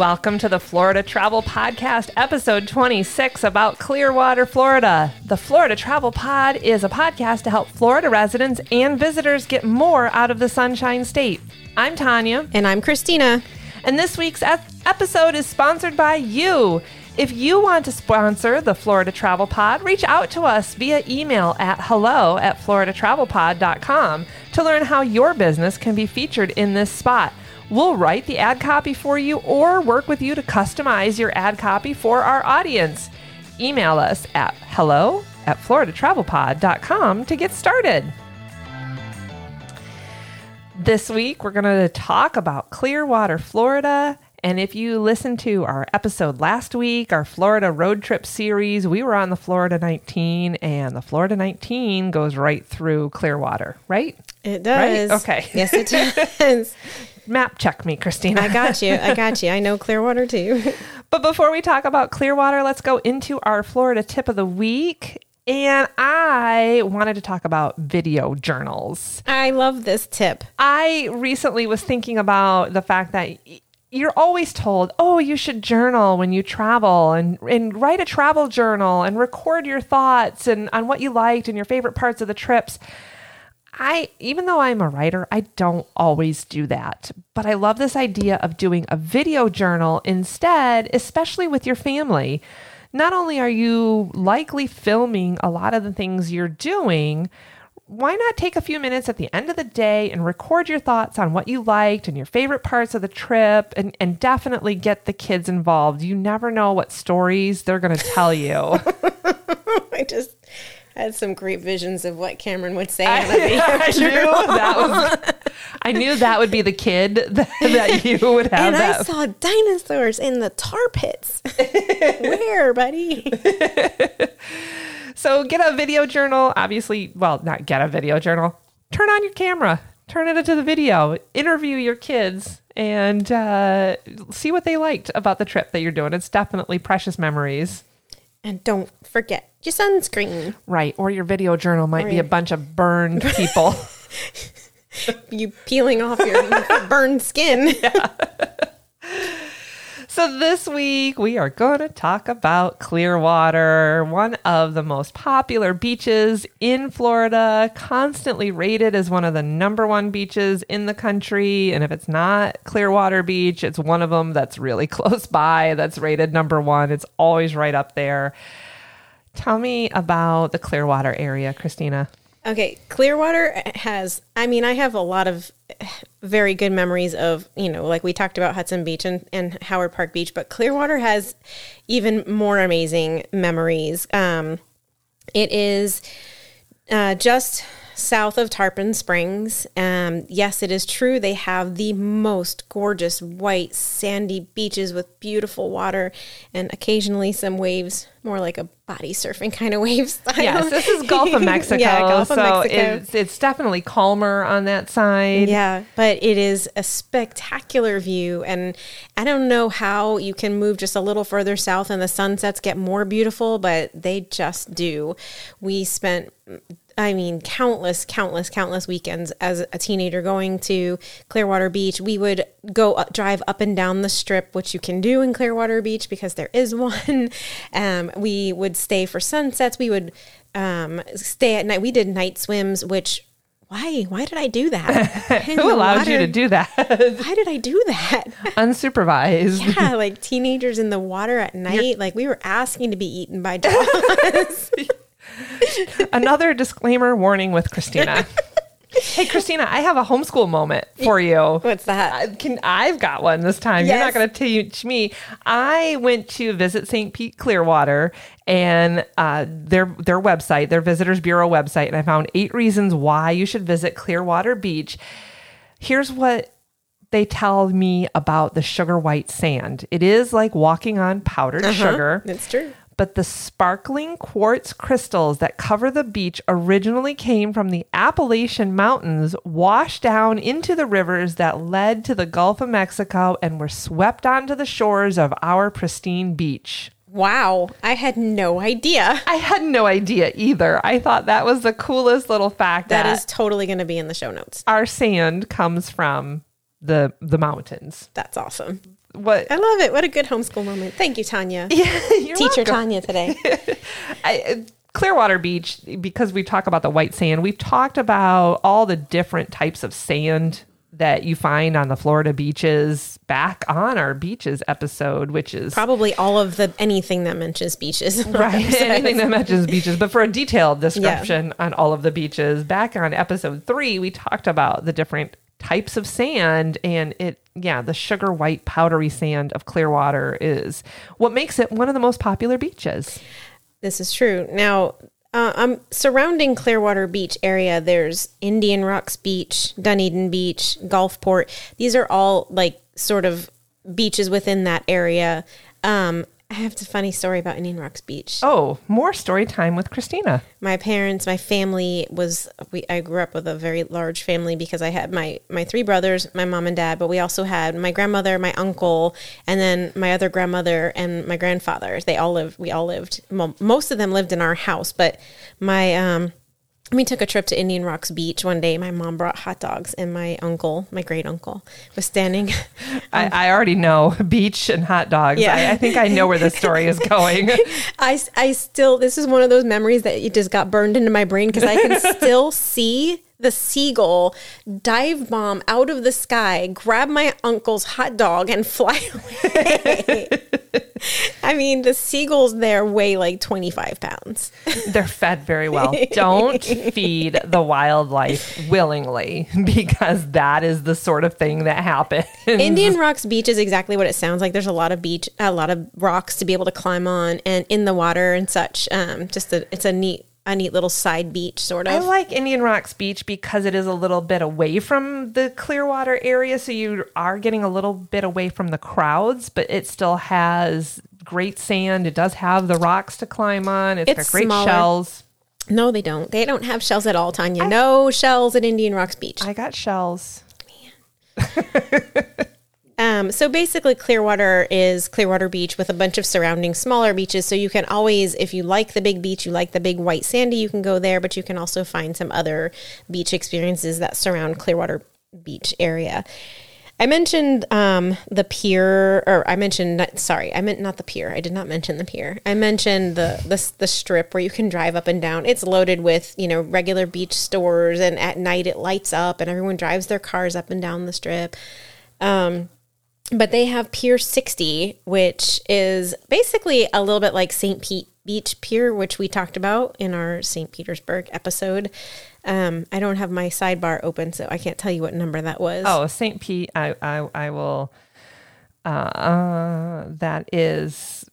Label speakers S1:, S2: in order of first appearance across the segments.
S1: Welcome to the Florida Travel Podcast, episode 26 about Clearwater, Florida. The Florida Travel Pod is a podcast to help Florida residents and visitors get more out of the Sunshine State. I'm Tanya.
S2: And I'm Christina.
S1: And this week's episode is sponsored by you. If you want to sponsor the Florida Travel Pod, reach out to us via email at hello at floridatravelpod.com to learn how your business can be featured in this spot. We'll write the ad copy for you or work with you to customize your ad copy for our audience. Email us at hello at floridatravelpod.com to get started. This week, we're going to talk about Clearwater, Florida. And if you listened to our episode last week, our Florida road trip series, we were on the Florida 19, and the Florida 19 goes right through Clearwater, right?
S2: It does.
S1: Right? Okay.
S2: Yes, it does.
S1: Map check me, Christina.
S2: I got you. I got you. I know Clearwater too.
S1: But before we talk about Clearwater, let's go into our Florida tip of the week. And I wanted to talk about video journals.
S2: I love this tip.
S1: I recently was thinking about the fact that you're always told, oh, you should journal when you travel and, and write a travel journal and record your thoughts and on what you liked and your favorite parts of the trips. I, even though I'm a writer, I don't always do that. But I love this idea of doing a video journal instead, especially with your family. Not only are you likely filming a lot of the things you're doing, why not take a few minutes at the end of the day and record your thoughts on what you liked and your favorite parts of the trip and, and definitely get the kids involved. You never know what stories they're going to tell you.
S2: I just had some great visions of what Cameron would say.
S1: I, I knew that was. I knew that would be the kid that, that you would have.
S2: And
S1: that.
S2: I saw dinosaurs in the tar pits. Where, buddy?
S1: so get a video journal. Obviously, well, not get a video journal. Turn on your camera. Turn it into the video. Interview your kids and uh, see what they liked about the trip that you're doing. It's definitely precious memories.
S2: And don't forget your sunscreen.
S1: Right. Or your video journal might be a bunch of burned people.
S2: you peeling off your burned skin. Yeah.
S1: So, this week we are going to talk about Clearwater, one of the most popular beaches in Florida, constantly rated as one of the number one beaches in the country. And if it's not Clearwater Beach, it's one of them that's really close by that's rated number one. It's always right up there. Tell me about the Clearwater area, Christina.
S2: Okay, Clearwater has, I mean, I have a lot of very good memories of, you know, like we talked about Hudson Beach and, and Howard Park Beach, but Clearwater has even more amazing memories. Um, it is uh, just south of Tarpon Springs. Um, yes, it is true. They have the most gorgeous white sandy beaches with beautiful water and occasionally some waves, more like a body surfing kind of wave waves.
S1: Yes, this is Gulf of Mexico. yeah, Gulf so of Mexico. It's, it's definitely calmer on that side.
S2: Yeah, but it is a spectacular view. And I don't know how you can move just a little further south and the sunsets get more beautiful, but they just do. We spent I mean, countless, countless, countless weekends as a teenager going to Clearwater Beach. We would go up, drive up and down the strip, which you can do in Clearwater Beach because there is one. Um, we would stay for sunsets. We would um, stay at night. We did night swims, which why? Why did I do that?
S1: Who allowed water? you to do that?
S2: why did I do that?
S1: Unsupervised.
S2: Yeah, like teenagers in the water at night. You're- like we were asking to be eaten by dogs.
S1: Another disclaimer warning with Christina. Hey Christina, I have a homeschool moment for you.
S2: What's that?
S1: I can I've got one this time. Yes. You're not going to teach me. I went to visit St. Pete Clearwater and uh, their their website, their Visitors Bureau website, and I found eight reasons why you should visit Clearwater Beach. Here's what they tell me about the sugar white sand. It is like walking on powdered uh-huh. sugar.
S2: It's true
S1: but the sparkling quartz crystals that cover the beach originally came from the Appalachian Mountains, washed down into the rivers that led to the Gulf of Mexico, and were swept onto the shores of our pristine beach.
S2: Wow, I had no idea.
S1: I had no idea either. I thought that was the coolest little fact.
S2: that, that is totally going to be in the show notes.
S1: Our sand comes from the the mountains.
S2: That's awesome.
S1: What
S2: I love it. What a good homeschool moment. Thank you, Tanya.
S1: yeah, you're
S2: Teacher
S1: welcome.
S2: Tanya today.
S1: I, uh, Clearwater Beach, because we talk about the white sand, we've talked about all the different types of sand that you find on the Florida beaches back on our beaches episode, which is
S2: Probably all of the anything that mentions beaches.
S1: right anything that mentions beaches. But for a detailed description on all of the beaches, back on episode three, we talked about the different types of sand and it yeah the sugar white powdery sand of clearwater is what makes it one of the most popular beaches
S2: This is true. Now, uh, um, surrounding Clearwater Beach area, there's Indian Rocks Beach, Dunedin Beach, Gulfport. These are all like sort of beaches within that area. Um, I have a funny story about Indian Rocks Beach.
S1: oh more story time with christina
S2: My parents, my family was we. I grew up with a very large family because I had my my three brothers, my mom and dad, but we also had my grandmother, my uncle, and then my other grandmother and my grandfather. They all lived. We all lived. Well, most of them lived in our house, but my um. We took a trip to Indian Rocks Beach one day. My mom brought hot dogs, and my uncle, my great uncle, was standing.
S1: I, I already know beach and hot dogs
S2: Yeah.
S1: I, I think i know where this story is going
S2: I, I still, this is one of those memories that it just got burned into my brain because I can still see the seagull dive bomb out of the sky, grab my uncle's hot dog, and fly away. I mean, the seagulls there weigh like 25 pounds.
S1: they're fed very well don't feed the wildlife willingly because that is the sort of thing that happens
S2: Indian Rocks Beach is exactly what it sounds like. There's a lot of beach, a lot of rocks to be able to climb on and in the water and such. Um, just a, it's a neat, a neat little side beach, sort of.
S1: I like Indian Rocks Beach because it is a little bit away from the Clearwater area. So you are getting a little bit away from the crowds, but it still has great sand. It does have the rocks to climb on. It's,
S2: It's
S1: got great
S2: smaller.
S1: shells.
S2: No, they don't. They don't have shells at all, Tanya. no shells at Indian Rocks Beach.
S1: I got shells.
S2: Um, so basically, Clearwater is Clearwater Beach with a bunch of surrounding smaller beaches. So you can always, if you like the big beach, you like the big white sandy, you can go there. But you can also find some other beach experiences that surround Clearwater Beach area. I mentioned um, the pier, or I mentioned sorry, I meant not the pier. I did not mention the pier. I mentioned the the the strip where you can drive up and down. It's loaded with you know regular beach stores, and at night it lights up, and everyone drives their cars up and down the strip. Um, but they have Pier 60, which is basically a little bit like St. Pete Beach Pier, which we talked about in our St. Petersburg episode. Um, I don't have my sidebar open, so I can't tell you what number that was.
S1: Oh, St. Pete, I, I, I will. Uh, uh, that is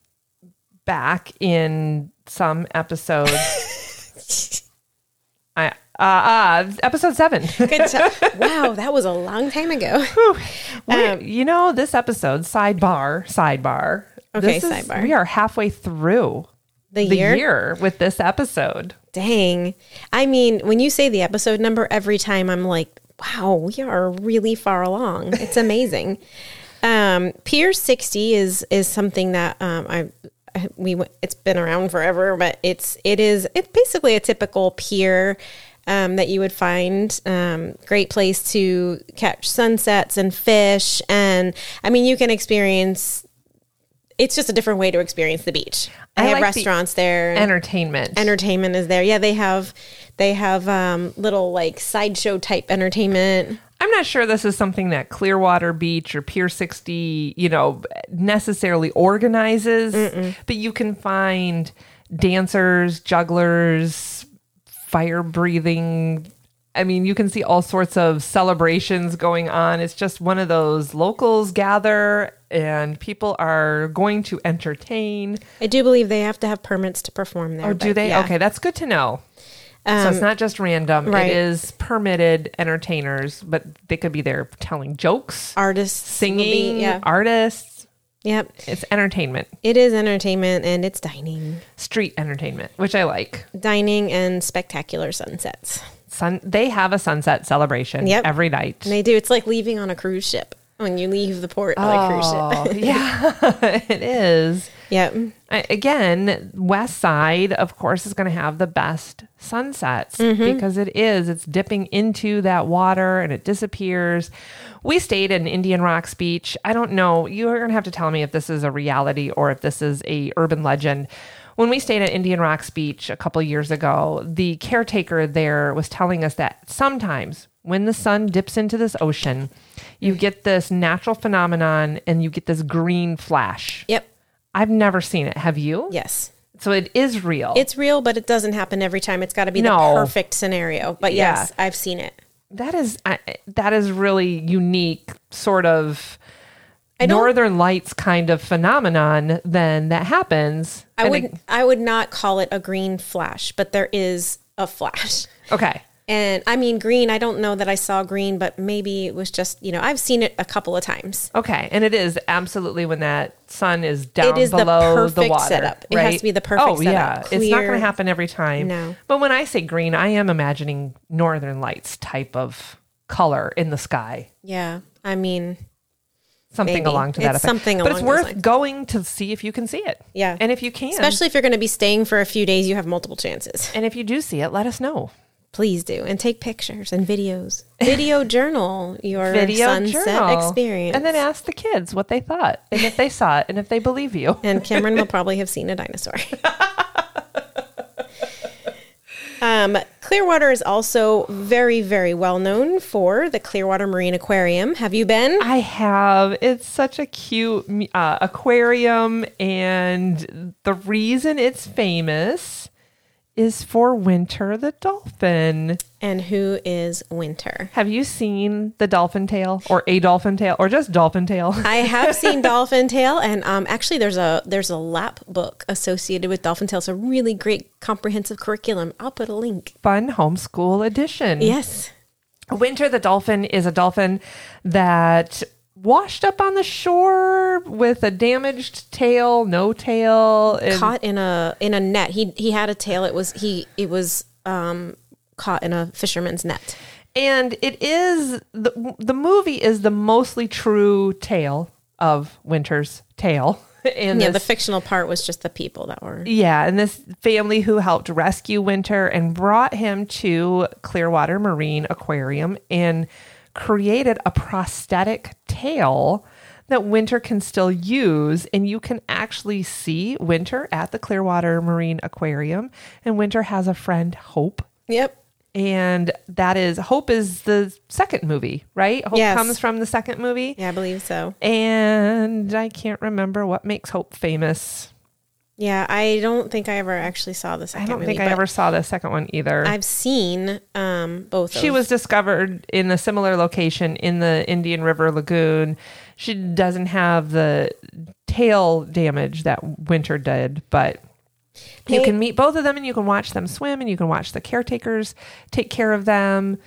S1: back in some episode. Uh, uh episode seven.
S2: Wow, that was a long time ago.
S1: We- you know, this episode sidebar sidebar.
S2: Okay,
S1: this is-
S2: sidebar.
S1: We are halfway through
S2: The,
S1: the
S2: year?
S1: year with this episode.
S2: Dang. I mean, when you say the episode number every time, I'm like, wow, we are really far along. It's amazing. um, Pier 60 is is something that um, I I- we it's been around forever, but it's it is it's basically a typical pier um, that you would find. Um, great place to catch sunsets and fish, and I mean you can experience. It's just a different way to experience the beach. They
S1: I
S2: have
S1: like the
S2: restaurants there
S1: Entertainment.
S2: entertainment is there. Yeah, they have they have um, little like sideshow type entertainment.
S1: I'm not sure this is something that Clearwater Beach or Pier 60, you know, necessarily organizes, but you can find dancers, jugglers, fire breathing. I mean, you can see all sorts of celebrations going on. It's just one of those locals gather and people are going to entertain.
S2: I do believe they have to have permits to perform there.
S1: Oh, do they?
S2: yeah.
S1: Okay, that's good to know. so it's um, not just random.
S2: right.
S1: It is permitted entertainers, but they could be there telling jokes,
S2: Artists will be-
S1: singing,
S2: yeah.
S1: artists.
S2: Yep.
S1: It's entertainment,
S2: It is entertainment and it's dining.
S1: street entertainment, which I like.
S2: Dining and spectacular sunsets.
S1: Sun. They have a sunset celebration
S2: Yep.
S1: every night.
S2: And they do. It's like leaving on a cruise ship when you leave the port on a cruise ship.
S1: Oh, yeah, it is.
S2: Yep.
S1: Again, west side, of course, is going to have the best sunsets mm-hmm. because it is. It's dipping into that water and it disappears. We stayed in Indian Rocks Beach. I don't know. You're going to have to tell me if this is a reality or if this is a urban legend. When we stayed at Indian Rocks Beach a couple years ago, the caretaker there was telling us that sometimes when the sun dips into this ocean, you mm. get this natural phenomenon and you get this green flash.
S2: Yep.
S1: I've never seen it. Have you?
S2: Yes.
S1: So it is real.
S2: It's real, but it doesn't happen every time. It's got to be
S1: No.
S2: the perfect scenario. But
S1: Yeah.
S2: yes, I've seen it.
S1: that is I, that is really unique, sort of northern lights kind of phenomenon. Then that happens.
S2: I would
S1: it-
S2: I would not call it a green flash, but there is a flash.
S1: okay.
S2: And I mean green, I don't know that I saw green, but maybe it was just, you know, I've seen it a couple of times.
S1: Okay, and it is absolutely when that sun is down
S2: It is the
S1: below the,
S2: perfect
S1: water.
S2: setup. It has to be the perfect
S1: Oh yeah,
S2: setup.
S1: it's not going to happen every time.
S2: No.
S1: but when I say green, I am imagining northern lights type of color in the sky.
S2: Yeah. I mean,
S1: something
S2: Maybe.
S1: along to that
S2: It's
S1: effect.
S2: something
S1: but it's worth
S2: lines.
S1: going to see if you can see it.
S2: Yeah.
S1: and if you can,
S2: especially if you're going to be staying for a few days, you have multiple chances.
S1: and if you do see it, let us know.
S2: Please do. And take pictures and videos. Video journal your
S1: Video
S2: sunset
S1: journal.
S2: experience.
S1: and then ask the kids what they thought and if they saw it and if they believe you.
S2: and Cameron will probably have seen a dinosaur. um, Clearwater is also very, very well known for the Clearwater Marine Aquarium. Have you been?
S1: I have. It's such a cute uh, aquarium, and the reason it's famous is for Winter the dolphin.
S2: And who is Winter?
S1: Have you seen the dolphin tail, or a dolphin tail, or just dolphin tail?
S2: I have seen Dolphin Tale, and um, actually, there's a there's a lap book associated with Dolphin Tale. It's a really great comprehensive curriculum. I'll put a link.
S1: Fun homeschool edition.
S2: Yes,
S1: Winter the dolphin is a dolphin that washed up on the shore with a damaged tail, no tail. and-
S2: caught in a in a net. He he had a tail. It was he it was um caught in a fisherman's net.
S1: and it is the the movie is the mostly true tale of Winter's tale. And
S2: Yeah, the fictional part was just the people that were.
S1: yeah, and this family who helped rescue Winter and brought him to Clearwater Marine Aquarium and created a prosthetic tail that Winter can still use. And you can actually see Winter at the Clearwater Marine Aquarium. And Winter has a friend, Hope,
S2: Yep.
S1: and that is Hope is the second movie, right? Hope
S2: Yes.
S1: comes from the second movie.
S2: Yeah, I believe so.
S1: And I can't remember what makes Hope famous.
S2: Yeah, I don't think I ever actually saw the second.
S1: I don't
S2: movie.
S1: think I ever saw the second one either.
S2: I've seen um both.
S1: she
S2: of-
S1: was discovered in a similar location in the Indian River Lagoon. She doesn't have the tail damage that Winter did, but you can meet both of them and you can watch them swim and you can watch the caretakers take care of them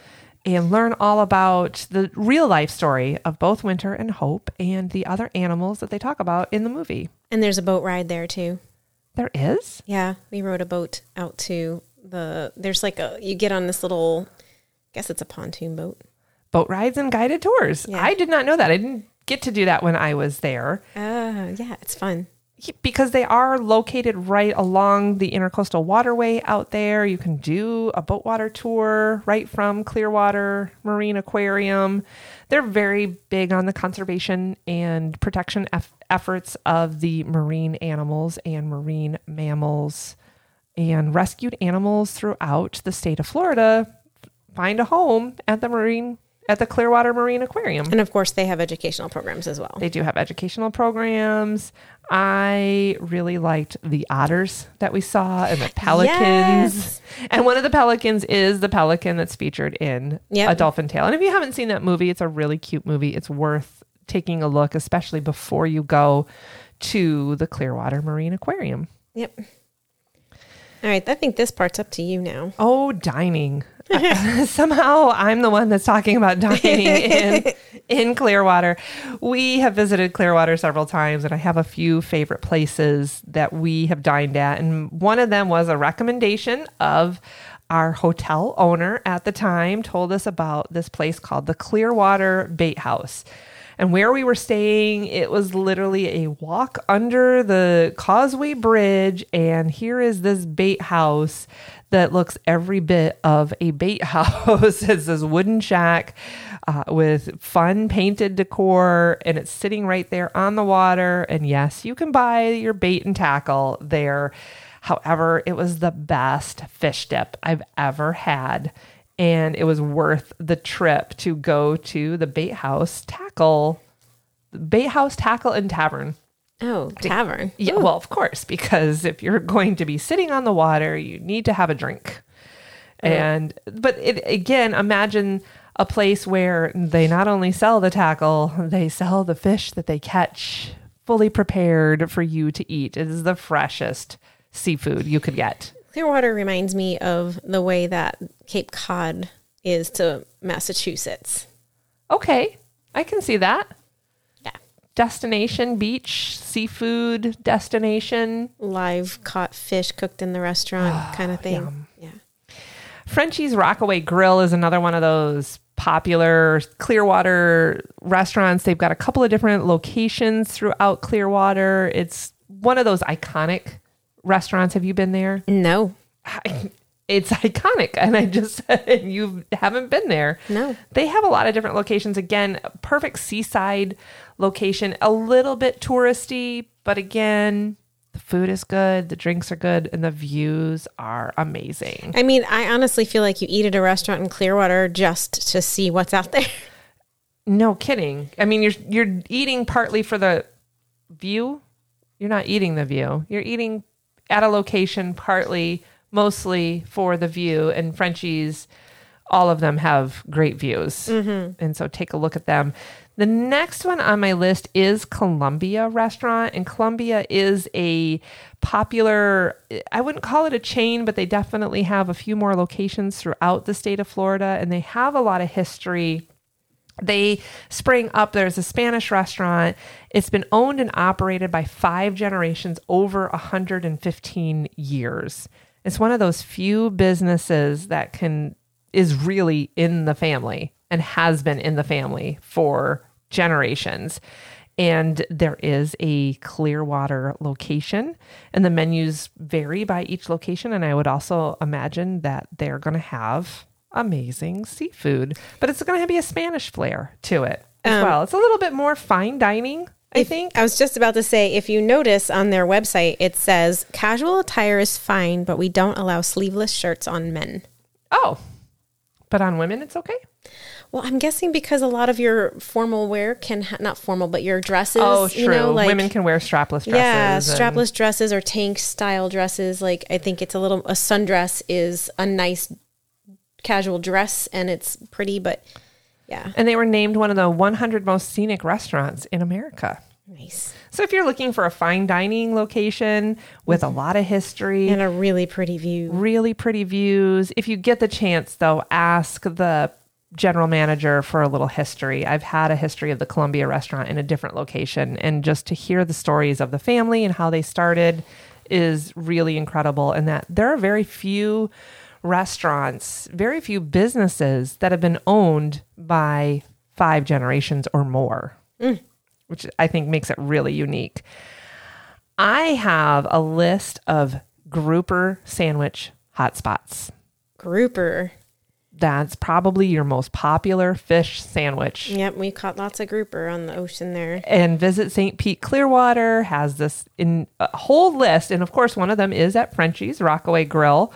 S1: and learn all about the real life story of both Winter and Hope and the other animals that they talk about in the movie.
S2: and there's a boat ride there too.
S1: There is?
S2: Yeah, we rode a boat out to the. There's like a you get on this little. I guess it's a pontoon boat.
S1: Boat rides and guided tours.
S2: Yeah.
S1: I did not know that. I didn't get to do that when I was there.
S2: Uh, yeah, it's fun.
S1: because they are located right along the intercoastal waterway out there. You can do a boat water tour right from Clearwater Marine Aquarium. They're very big on the conservation and protection eff- efforts of the marine animals and marine mammals and rescued animals throughout the state of Florida. Find a home at the marine at the Clearwater Marine Aquarium.
S2: And of course, they have educational programs as well.
S1: They do have educational programs. I really liked the otters that we saw and the pelicans.
S2: Yes.
S1: And one of the pelicans is the pelican that's featured in
S2: Yep.
S1: A Dolphin Tale. And if you haven't seen that movie, it's a really cute movie. It's worth taking a look, especially before you go to the Clearwater Marine Aquarium.
S2: Yep. All right, I think this part's up to you now.
S1: Oh, dining. Somehow I'm the one that's talking about dining in in Clearwater. We have visited Clearwater several times and I have a few favorite places that we have dined at and one of them was a recommendation of our hotel owner at the time told us about this place called the Clearwater Bait House. And where we were staying, it was literally a walk under the Causeway Bridge. And here is this bait house that looks every bit of a bait house. it's this wooden shack uh, with fun painted decor, and it's sitting right there on the water. And yes, you can buy your bait and tackle there. However, it was the best fish dip I've ever had. And it was worth the trip to go to the bait house tackle, bait house tackle and tavern.
S2: Oh, tavern.
S1: Yeah, well, of course, because if you're going to be sitting on the water, you need to have a drink. And but it again, imagine a place where they not only sell the tackle, they sell the fish that they catch fully prepared for you to eat. It is the freshest seafood you could get.
S2: Clearwater reminds me of the way that Cape Cod is to Massachusetts.
S1: Okay, I can see that. Destination beach, seafood destination.
S2: Live caught fish cooked in the restaurant kind of thing. Yeah.
S1: Frenchie's Rockaway Grill is another one of those popular Clearwater restaurants. They've got a couple of different locations throughout Clearwater. It's one of those iconic restaurants. Have you been there?
S2: No.
S1: It's iconic, and I just you haven't been there.
S2: No.
S1: They have a lot of different locations. Again, perfect seaside location, a little bit touristy, but again, the food is good, the drinks are good, and the views are amazing.
S2: I mean, I honestly feel like you eat at a restaurant in Clearwater just to see what's out there.
S1: No kidding. I mean, you're you're eating partly for the view. You're not eating the view. You're eating at a location partly, mostly for the view. And Frenchies, all of them have great views, mm-hmm. and so take a look at them. The next one on my list is Columbia Restaurant, and Columbia is a popular. I wouldn't call it a chain, but they definitely have a few more locations throughout the state of Florida, and they have a lot of history they spring up there's a spanish restaurant it's been owned and operated by five generations over 115 years it's one of those few businesses that can is really in the family and has been in the family for generations and there is a clearwater location and the menus vary by each location and i would also imagine that they're going to have amazing seafood, but it's going to be a Spanish flair to it as um, well. It's a little bit more fine dining, I think.
S2: I was just about to say, if you notice on their website, it says casual attire is fine, but we don't allow sleeveless shirts on men.
S1: Oh, but on women, it's okay.
S2: Well, I'm guessing because a lot of your formal wear can ha- not formal, but your dresses.
S1: Oh, true.
S2: You know, like,
S1: women can wear strapless dresses.
S2: Yeah,
S1: and-
S2: strapless dresses or tank style dresses. Like I think it's a little a sundress is a nice casual dress and it's pretty, but yeah,
S1: and they were named one of the 100 most scenic restaurants in America.
S2: nice
S1: So if you're looking for a fine dining location with a mm-hmm. lot of history,
S2: and a really pretty view.
S1: really pretty views. If you get the chance, though, ask the general manager for a little history. I've had a history of the Columbia restaurant in a different location, and just to hear the stories of the family and how they started is really incredible. And that there are very few restaurants, very few businesses that have been owned by five generations or more, mm. which I think makes it really unique. I have a list of grouper sandwich hotspots.
S2: Grouper.
S1: That's probably your most popular fish sandwich.
S2: Yep, we caught lots of grouper on the ocean there.
S1: And Visit St. Pete Clearwater has this in a whole list. And of course, one of them is at Frenchie's Rockaway Grill.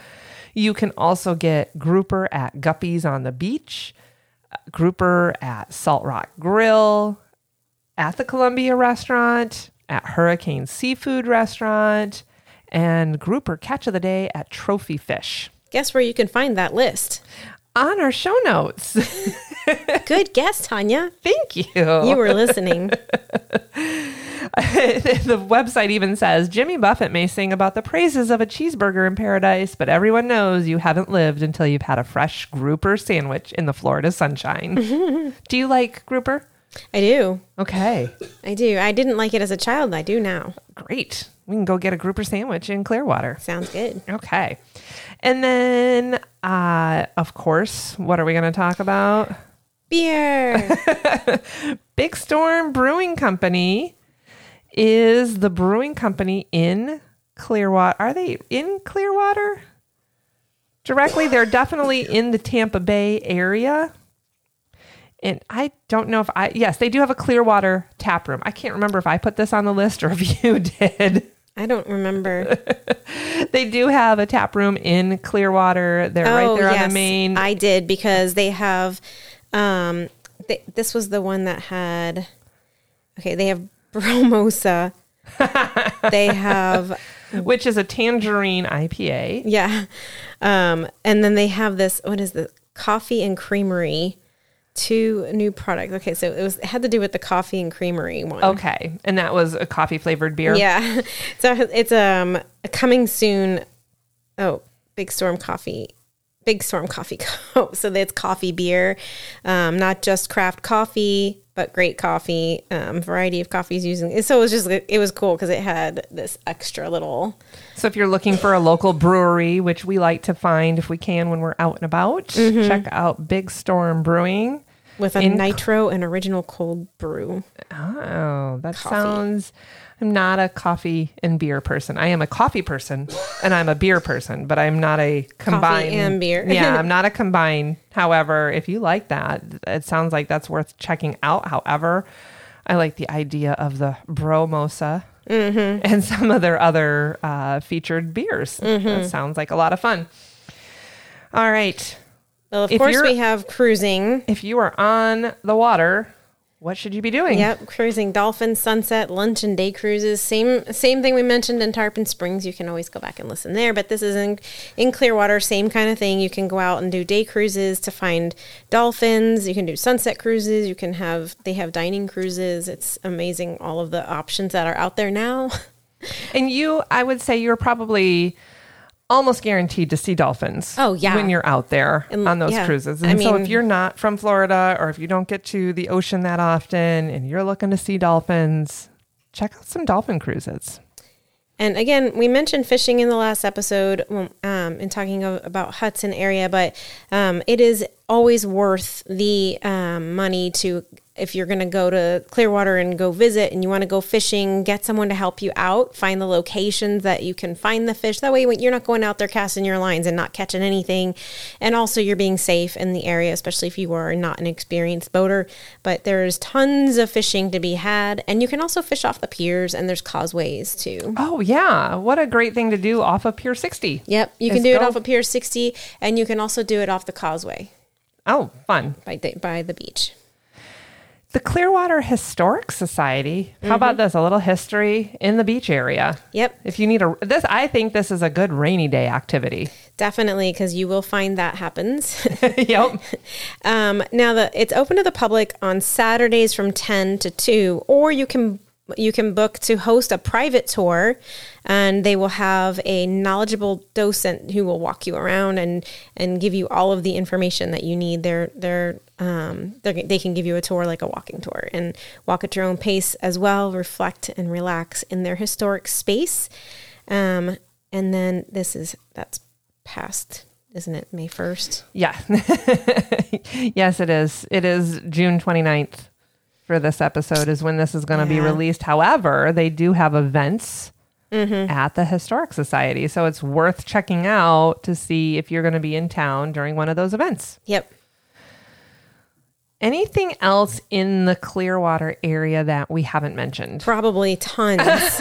S1: You can also get grouper at Guppies on the beach, grouper at Salt Rock Grill, at the Columbia restaurant, at Hurricane Seafood Restaurant, and grouper catch of the day at Trophy Fish.
S2: Guess where you can find that list?
S1: On our show notes.
S2: Good guess, Tanya.
S1: Thank you.
S2: You were listening.
S1: the website even says Jimmy Buffett may sing about the praises of a cheeseburger in paradise, but everyone knows you haven't lived until you've had a fresh grouper sandwich in the Florida sunshine. do you like grouper?
S2: I do.
S1: Okay,
S2: I do. I didn't like it as a child. I do now.
S1: great. We can go get a grouper sandwich in Clearwater.
S2: Sounds good.
S1: Okay. And then, uh, of course, what are we going to talk about?
S2: beer.
S1: Big Storm Brewing Company is the brewing company in Clearwater. Are they in Clearwater? Directly, they're definitely in the Tampa Bay area. And I don't know if I, yes, they do have a Clearwater tap room. I can't remember if I put this on the list or if you did.
S2: I don't remember.
S1: They do have a tap room in Clearwater. They're right there on the main.
S2: Oh, I did because they have. Um, they, this was the one that had. Okay, they have Bromosa. they have
S1: which is a tangerine IPA.
S2: yeah, um, and then they have this. What is the coffee and creamery? Two new products. Okay, so it was it had to do with the coffee and creamery one.
S1: Okay, and that was a coffee flavored beer.
S2: Yeah. So it's um coming soon. Oh, Big Storm Coffee. Big Storm Coffee Co. So it's coffee beer, um, not just craft coffee, but great coffee, um, variety of coffees using. So it was just it was cool because it had this extra little.
S1: So if you're looking for a local brewery, which we like to find if we can when we're out and about,
S2: Mm-hmm.
S1: check out Big Storm Brewing.
S2: With a
S1: In-
S2: nitro and original cold brew.
S1: Oh, that
S2: Coffee.
S1: sounds. I'm not a coffee and beer person. I am a coffee person and I'm a beer person, but I'm not a combined
S2: and beer.
S1: yeah, I'm not a combined. However, if you like that, it sounds like that's worth checking out. However, I like the idea of the Bromosa
S2: Mm-hmm.
S1: and some of their other uh, featured beers.
S2: Mm-hmm.
S1: That sounds like a lot of fun. All right.
S2: Well, of
S1: If
S2: course, we have cruising.
S1: If you are on the water, what should you be doing?
S2: Yep, cruising dolphin, sunset, lunch and day cruises. Same same thing we mentioned in Tarpon Springs. You can always go back and listen there, but this is in in Clearwater, same kind of thing. You can go out and do day cruises to find dolphins. You can do sunset cruises. You can have they have dining cruises. It's amazing all of the options that are out there now.
S1: And you, I would say you're probably almost guaranteed to see dolphins.
S2: Oh, yeah.
S1: When you're out there
S2: And-
S1: on those
S2: yeah.
S1: cruises.
S2: I
S1: And so
S2: mean-
S1: if you're not from Florida or if you don't get to the ocean that often and you're looking to see dolphins, check out some dolphin cruises.
S2: And again, we mentioned fishing in the last episode um, in talking about Hudson area, but um, it is always worth the um, money to if you're going to go to Clearwater and go visit and you want to go fishing, get someone to help you out, find the locations that you can find the fish. That way, when you're not going out there casting your lines and not catching anything, and also you're being safe in the area, especially if you are not an experienced boater. But there's tons of fishing to be had, and you can also fish off the piers, and there's causeways too.
S1: Oh, yeah. What a great thing to do off of Pier 60.
S2: Yep, you can do it off of Pier 60, and you can also do it off the causeway
S1: Oh, fun.
S2: by the, by the beach.
S1: The Clearwater Historic Society. How about this? A little history in the beach area.
S2: Yep,
S1: If you need a this, I think this is a good rainy day activity.
S2: definitely, because you will find that happens.
S1: yep.
S2: um, now, the it's open to the public on Saturdays from 10 to 2, or you can you can book to host a private tour and they will have a knowledgeable docent who will walk you around and and give you all of the information that you need they're they're um they can give you a tour like a walking tour and walk at your own pace as well reflect and relax in their historic space um and then this is that's past isn't it may 1st
S1: Yeah. yes, it is. It is June 29th for this episode is when this is going to be released. However, they do have events at the Historic Society. So it's worth checking out to see if you're going to be in town during one of those events.
S2: yep
S1: Anything else in the Clearwater area that we haven't mentioned?
S2: Probably tons.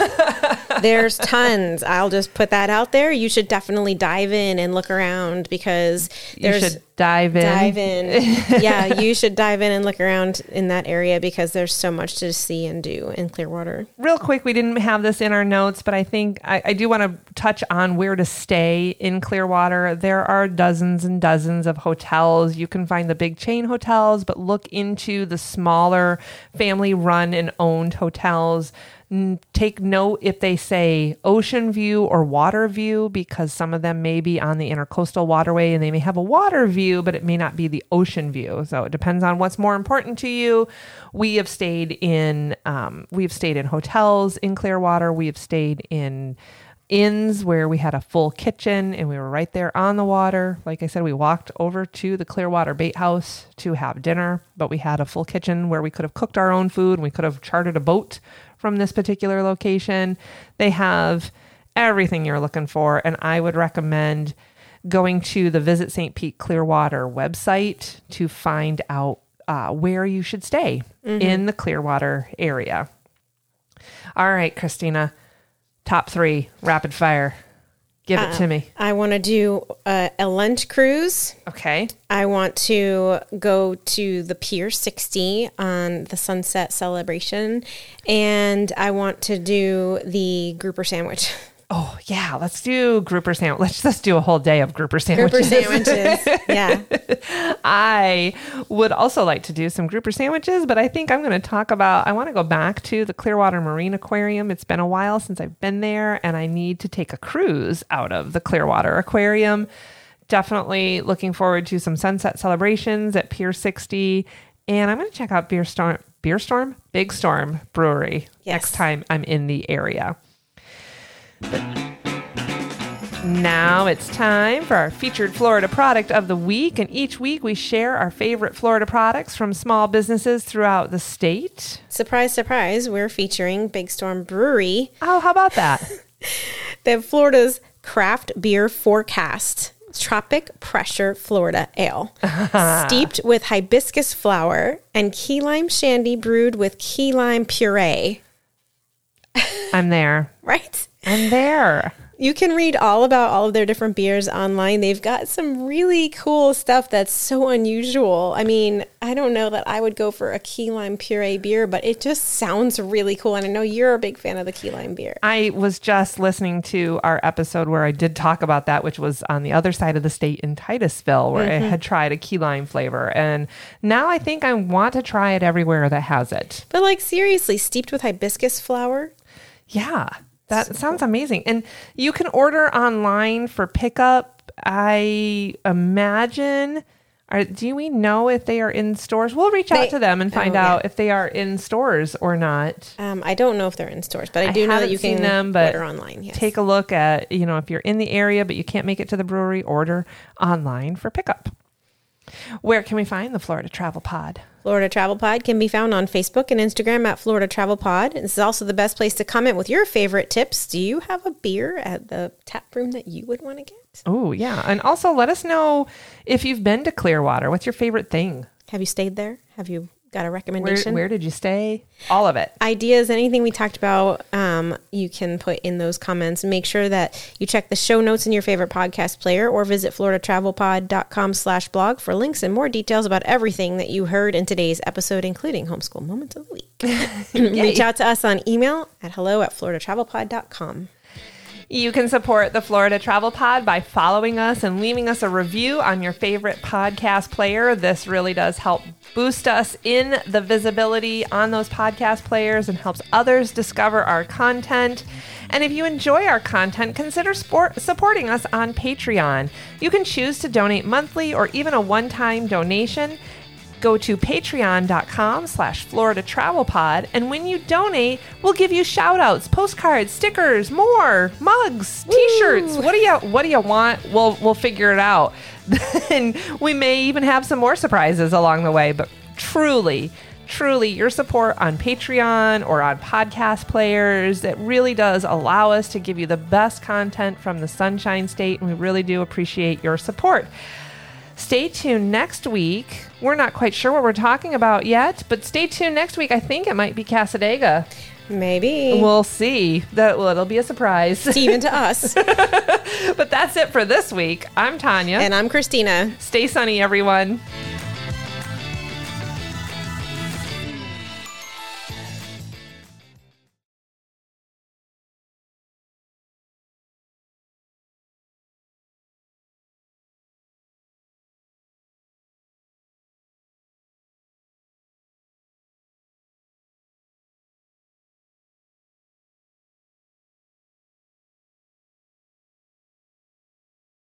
S2: There's tons. I'll just put that out there. You should definitely dive in and look around because
S1: You
S2: there's
S1: should dive in.
S2: dive in. yeah, you should dive in and look around in that area because there's so much to see and do in Clearwater.
S1: real quick, we didn't have this in our notes, but I think I, I do want to touch on where to stay in Clearwater. There are dozens and dozens of hotels. You can find the big chain hotels, but look into the smaller family run and owned hotels. Take note if they say ocean view or water view, because some of them may be on the intercoastal waterway and they may have a water view, but it may not be the ocean view. So it depends on what's more important to you. We have stayed in um, we have stayed in hotels in Clearwater. We have stayed in inns where we had a full kitchen and we were right there on the water. Like I said, we walked over to the Clearwater Bait House to have dinner, but we had a full kitchen where we could have cooked our own food and we could have chartered a boat from this particular location. They have everything you're looking for, and I would recommend going to the Visit St. Pete Clearwater website to find out uh, where you should stay in the Clearwater area. All right, Christina, top three rapid fire. Give it uh, to me.
S2: I want to do a, a lunch cruise.
S1: Okay.
S2: I want to go to the Pier 60 on the sunset celebration. And I want to do the grouper sandwich.
S1: Oh yeah, let's do grouper sandwich. Let's just do a whole day of grouper sandwiches.
S2: Grouper sandwiches. yeah.
S1: I would also like to do some grouper sandwiches, but I think I'm going to talk about. I want to go back to the Clearwater Marine Aquarium. It's been a while since I've been there, and I need to take a cruise out of the Clearwater Aquarium. Definitely looking forward to some sunset celebrations at Pier 60, and I'm going to check out Beer Storm, Beer Storm, Big Storm Brewery
S2: Yes.
S1: next time I'm in the area. Now it's time for our featured Florida product of the week. And each week we share our favorite Florida products from small businesses throughout the state.
S2: Surprise, surprise. We're featuring Big Storm Brewery.
S1: Oh, how about that?
S2: They have Florida's craft beer forecast. Tropic Pressure Florida Ale, steeped with hibiscus flower and key lime shandy brewed with key lime puree.
S1: I'm there.
S2: Right?
S1: I'm there.
S2: You can read all about all of their different beers online. They've got some really cool stuff that's so unusual. I mean, I don't know that I would go for a key lime puree beer, but it just sounds really cool. And I know you're a big fan of the key lime beer.
S1: I was just listening to our episode where I did talk about that, which was on the other side of the state in Titusville, where I mm-hmm. had tried a key lime flavor. And now I think I want to try it everywhere that has it.
S2: But like seriously, steeped with hibiscus flower.
S1: Yeah, that sounds amazing. And you can order online for pickup. I imagine. Are, do we know if they are in stores? We'll reach out to them and find
S2: oh, yeah.
S1: out if they are in stores or not.
S2: Um, I don't know if they're in stores, but I do know that you
S1: seen
S2: can
S1: them, but
S2: order online. Yes.
S1: Take a look at, you know, if you're in the area but you can't make it to the brewery, order online for pickup. Where can we find the Florida Travel Pod?
S2: Florida Travel Pod can be found on Facebook and Instagram at Florida Travel Pod. This is also the best place to comment with your favorite tips. Do you have a beer at the tap room that you would want to get?
S1: Oh, yeah. And also let us know if you've been to Clearwater. What's your favorite thing?
S2: Have you stayed there? Have you got a
S1: Where,
S2: recommendation?
S1: where did you stay? All of it.
S2: Ideas, anything we talked about, um, you can put in those comments. Make sure that you check the show notes in your favorite podcast player or visit floridatravelpod.com slash blog for links and more details about everything that you heard in today's episode, including homeschool moments of the week. Reach out to us on email at hello at floridatravelpod.com.
S1: You can support the Florida Travel Pod by following us and leaving us a review on your favorite podcast player. This really does help boost us in the visibility on those podcast players and helps others discover our content. And if you enjoy our content, consider supporting us on Patreon. You can choose to donate monthly or even a one-time donation go to patreon.com slash florida travel pod and when you donate we'll give you shout outs postcards stickers more mugs t-shirts. What do you what do you want? We'll we'll figure it out. And we may even have some more surprises along the way but truly truly your support on patreon or on podcast players it really does allow us to give you the best content from the sunshine state and we really do appreciate your support Stay tuned next week. We're not quite sure what we're talking about yet, but stay tuned next week. I think it might be Cassadaga.
S2: Maybe.
S1: We'll see. That well, it'll be a surprise.
S2: even to us.
S1: but that's it for this week. I'm Tanya.
S2: and I'm Christina.
S1: Stay sunny, everyone.